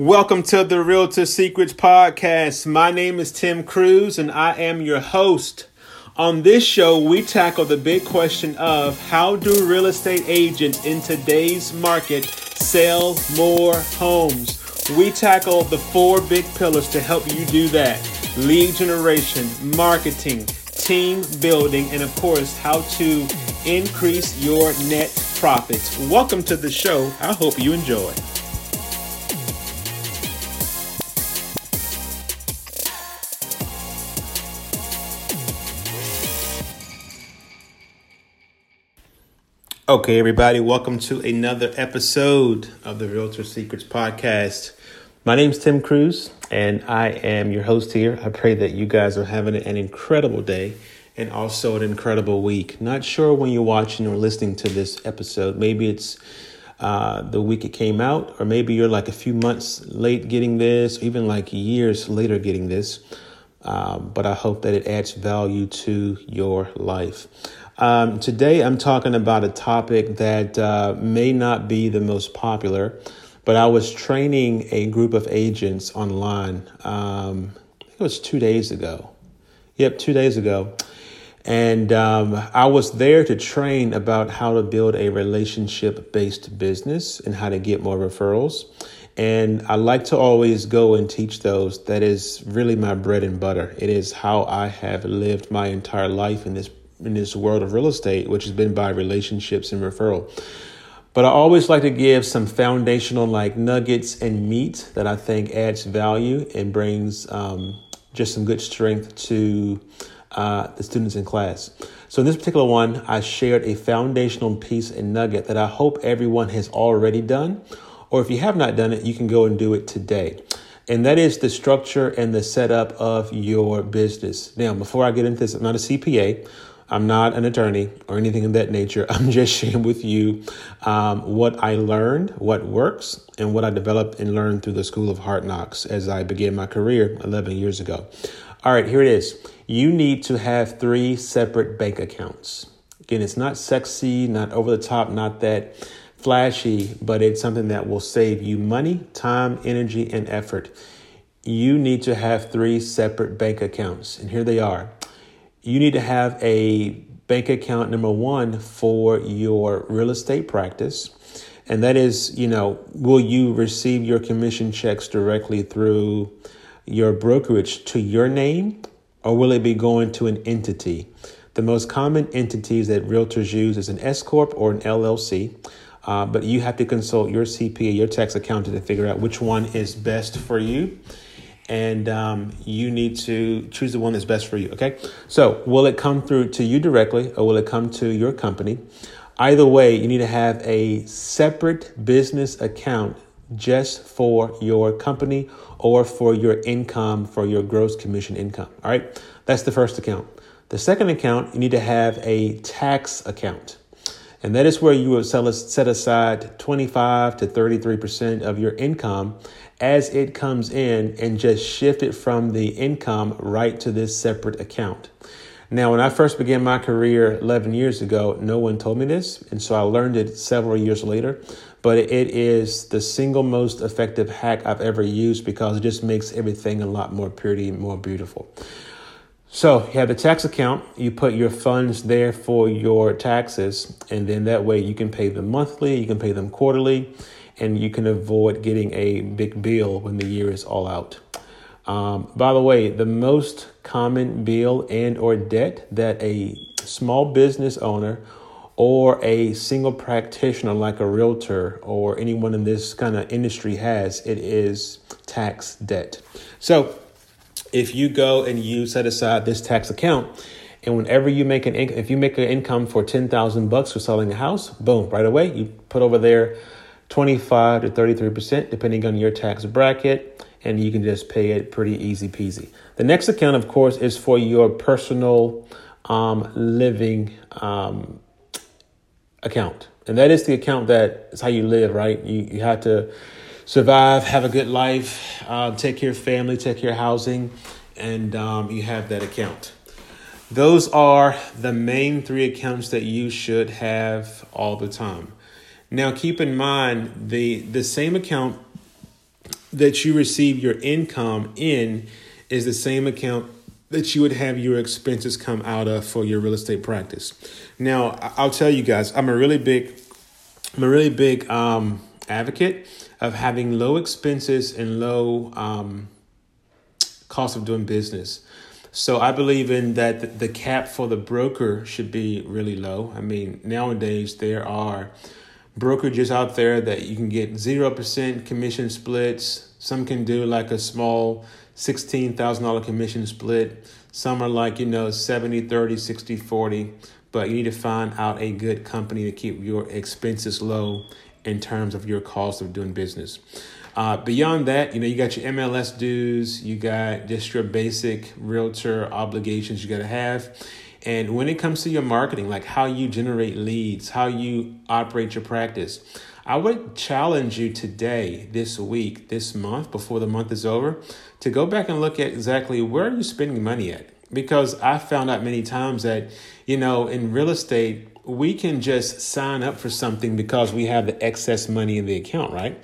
Welcome to the Realtor Secrets Podcast. My name is Tim Cruz and I am your host. On this show, we tackle the big question of how do real estate agents in today's market sell more homes? We tackle the four big pillars to help you do that lead generation, marketing, team building, and of course, how to increase your net profits. Welcome to the show. I hope you enjoy. Okay, everybody, welcome to another episode of the Realtor Secrets Podcast. My name is Tim Cruz, and I am your host here. I pray that you guys are having an incredible day and also an incredible week. Not sure when you're watching or listening to this episode. Maybe it's uh, the week it came out, or maybe you're like a few months late getting this, even like years later getting this. Um, but I hope that it adds value to your life. Um, today, I'm talking about a topic that uh, may not be the most popular, but I was training a group of agents online. Um, I think it was two days ago. Yep, two days ago. And um, I was there to train about how to build a relationship based business and how to get more referrals. And I like to always go and teach those. That is really my bread and butter. It is how I have lived my entire life in this in this world of real estate, which has been by relationships and referral. But I always like to give some foundational like nuggets and meat that I think adds value and brings um, just some good strength to uh, the students in class. So in this particular one, I shared a foundational piece and nugget that I hope everyone has already done. Or if you have not done it, you can go and do it today. And that is the structure and the setup of your business. Now, before I get into this, I'm not a CPA. I'm not an attorney or anything of that nature. I'm just sharing with you um, what I learned, what works, and what I developed and learned through the School of Hard Knocks as I began my career 11 years ago. All right, here it is. You need to have three separate bank accounts. Again, it's not sexy, not over the top, not that flashy, but it's something that will save you money, time, energy, and effort. You need to have three separate bank accounts, and here they are you need to have a bank account number one for your real estate practice. And that is, you know, will you receive your commission checks directly through your brokerage to your name or will it be going to an entity? The most common entities that realtors use is an S Corp or an LLC. Uh, but you have to consult your CPA, your tax accountant to figure out which one is best for you and um, you need to choose the one that's best for you. Okay. So, will it come through to you directly or will it come to your company? Either way, you need to have a separate business account just for your company or for your income, for your gross commission income. All right. That's the first account. The second account, you need to have a tax account. And that is where you will set aside 25 to 33% of your income as it comes in and just shift it from the income right to this separate account. Now, when I first began my career 11 years ago, no one told me this. And so I learned it several years later. But it is the single most effective hack I've ever used because it just makes everything a lot more pretty, and more beautiful. So you have the tax account, you put your funds there for your taxes, and then that way you can pay them monthly, you can pay them quarterly, and you can avoid getting a big bill when the year is all out. Um, by the way, the most common bill and or debt that a small business owner or a single practitioner like a realtor or anyone in this kind of industry has, it is tax debt. So if you go and you set aside this tax account, and whenever you make an if you make an income for ten thousand bucks for selling a house, boom, right away you put over there 25 to 33%, depending on your tax bracket, and you can just pay it pretty easy peasy. The next account, of course, is for your personal um, living um, account. And that is the account that is how you live, right? You, you have to survive, have a good life, uh, take care of family, take care of housing, and um, you have that account. Those are the main three accounts that you should have all the time. Now, keep in mind the the same account that you receive your income in is the same account that you would have your expenses come out of for your real estate practice. Now, I'll tell you guys, I'm a really big, I'm a really big um, advocate of having low expenses and low um, cost of doing business. So I believe in that the cap for the broker should be really low. I mean, nowadays there are brokerages out there that you can get 0% commission splits. Some can do like a small $16,000 commission split. Some are like, you know, 70, 30, 60, 40. But you need to find out a good company to keep your expenses low in terms of your cost of doing business. Uh, beyond that, you know, you got your MLS dues, you got just your basic realtor obligations you got to have. And when it comes to your marketing, like how you generate leads, how you operate your practice, I would challenge you today, this week, this month, before the month is over, to go back and look at exactly where are you spending money at. Because I found out many times that, you know, in real estate, we can just sign up for something because we have the excess money in the account, right?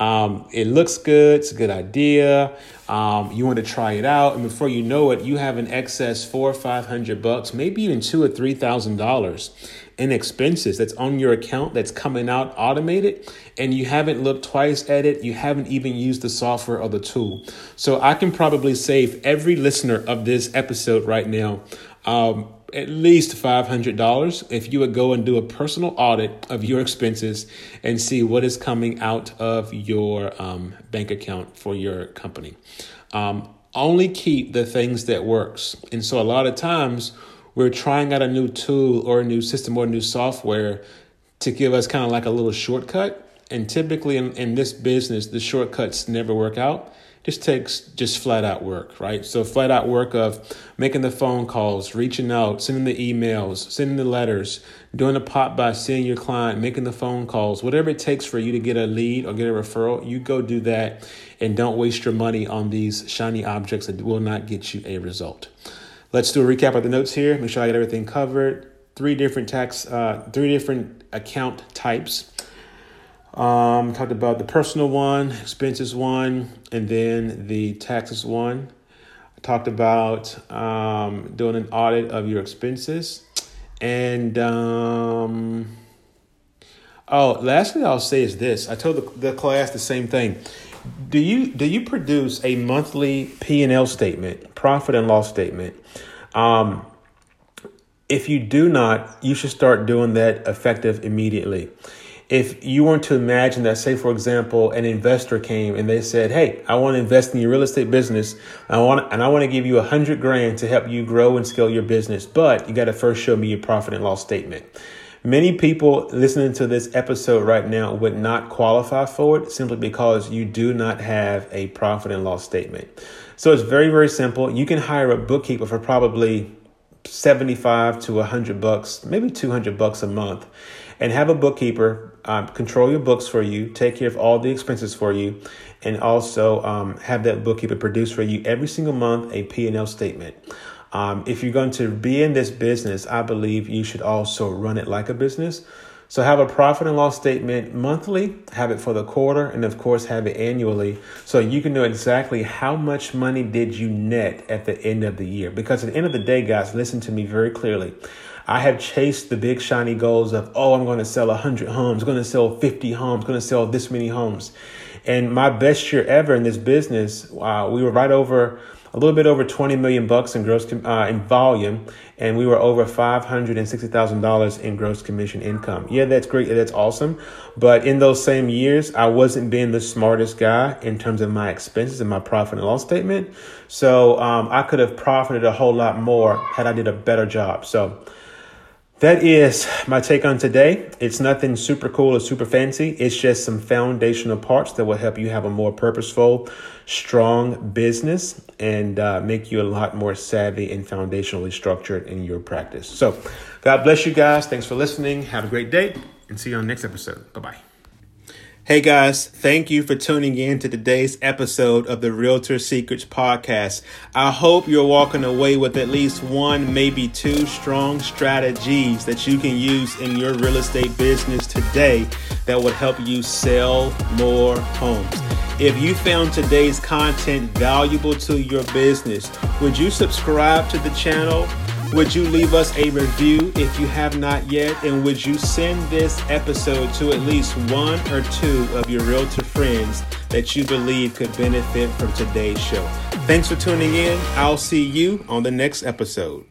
Um, it looks good, it's a good idea. Um, you want to try it out, and before you know it, you have an excess four or five hundred bucks, maybe even two or three thousand dollars in expenses that's on your account that's coming out automated, and you haven't looked twice at it. You haven't even used the software or the tool. So I can probably save every listener of this episode right now. Um, at least $500 if you would go and do a personal audit of your expenses and see what is coming out of your um, bank account for your company. Um, only keep the things that works. And so a lot of times we're trying out a new tool or a new system or new software to give us kind of like a little shortcut. And typically in, in this business, the shortcuts never work out just takes just flat out work, right? So flat out work of making the phone calls, reaching out, sending the emails, sending the letters, doing a pop by seeing your client, making the phone calls, whatever it takes for you to get a lead or get a referral, you go do that and don't waste your money on these shiny objects that will not get you a result. Let's do a recap of the notes here. Make sure I get everything covered. Three different tax, uh, three different account types um, talked about the personal one, expenses one, and then the taxes one. I talked about um, doing an audit of your expenses. And um, oh, lastly, I'll say is this: I told the, the class the same thing. Do you do you produce a monthly P and L statement, profit and loss statement? Um, if you do not, you should start doing that effective immediately if you were to imagine that, say, for example, an investor came and they said, Hey, I want to invest in your real estate business. I want, and I want to give you a hundred grand to help you grow and scale your business, but you got to first show me your profit and loss statement. Many people listening to this episode right now would not qualify for it simply because you do not have a profit and loss statement. So it's very, very simple. You can hire a bookkeeper for probably 75 to 100 bucks, maybe 200 bucks a month and have a bookkeeper um, control your books for you, take care of all the expenses for you, and also um, have that bookkeeper produce for you every single month a P&L statement. Um, if you're going to be in this business, I believe you should also run it like a business. So have a profit and loss statement monthly, have it for the quarter, and of course have it annually so you can know exactly how much money did you net at the end of the year. Because at the end of the day, guys, listen to me very clearly. I have chased the big shiny goals of, oh, I'm going to sell 100 homes, going to sell 50 homes, going to sell this many homes. And my best year ever in this business, uh, we were right over a little bit over 20 million bucks in gross uh, in volume, and we were over $560,000 in gross commission income. Yeah, that's great. That's awesome. But in those same years, I wasn't being the smartest guy in terms of my expenses and my profit and loss statement. So um, I could have profited a whole lot more had I did a better job. So that is my take on today. It's nothing super cool or super fancy. It's just some foundational parts that will help you have a more purposeful, strong business and uh, make you a lot more savvy and foundationally structured in your practice. So, God bless you guys. Thanks for listening. Have a great day and see you on the next episode. Bye bye. Hey guys, thank you for tuning in to today's episode of the Realtor Secrets Podcast. I hope you're walking away with at least one, maybe two strong strategies that you can use in your real estate business today that would help you sell more homes. If you found today's content valuable to your business, would you subscribe to the channel? Would you leave us a review if you have not yet? And would you send this episode to at least one or two of your realtor friends that you believe could benefit from today's show? Thanks for tuning in. I'll see you on the next episode.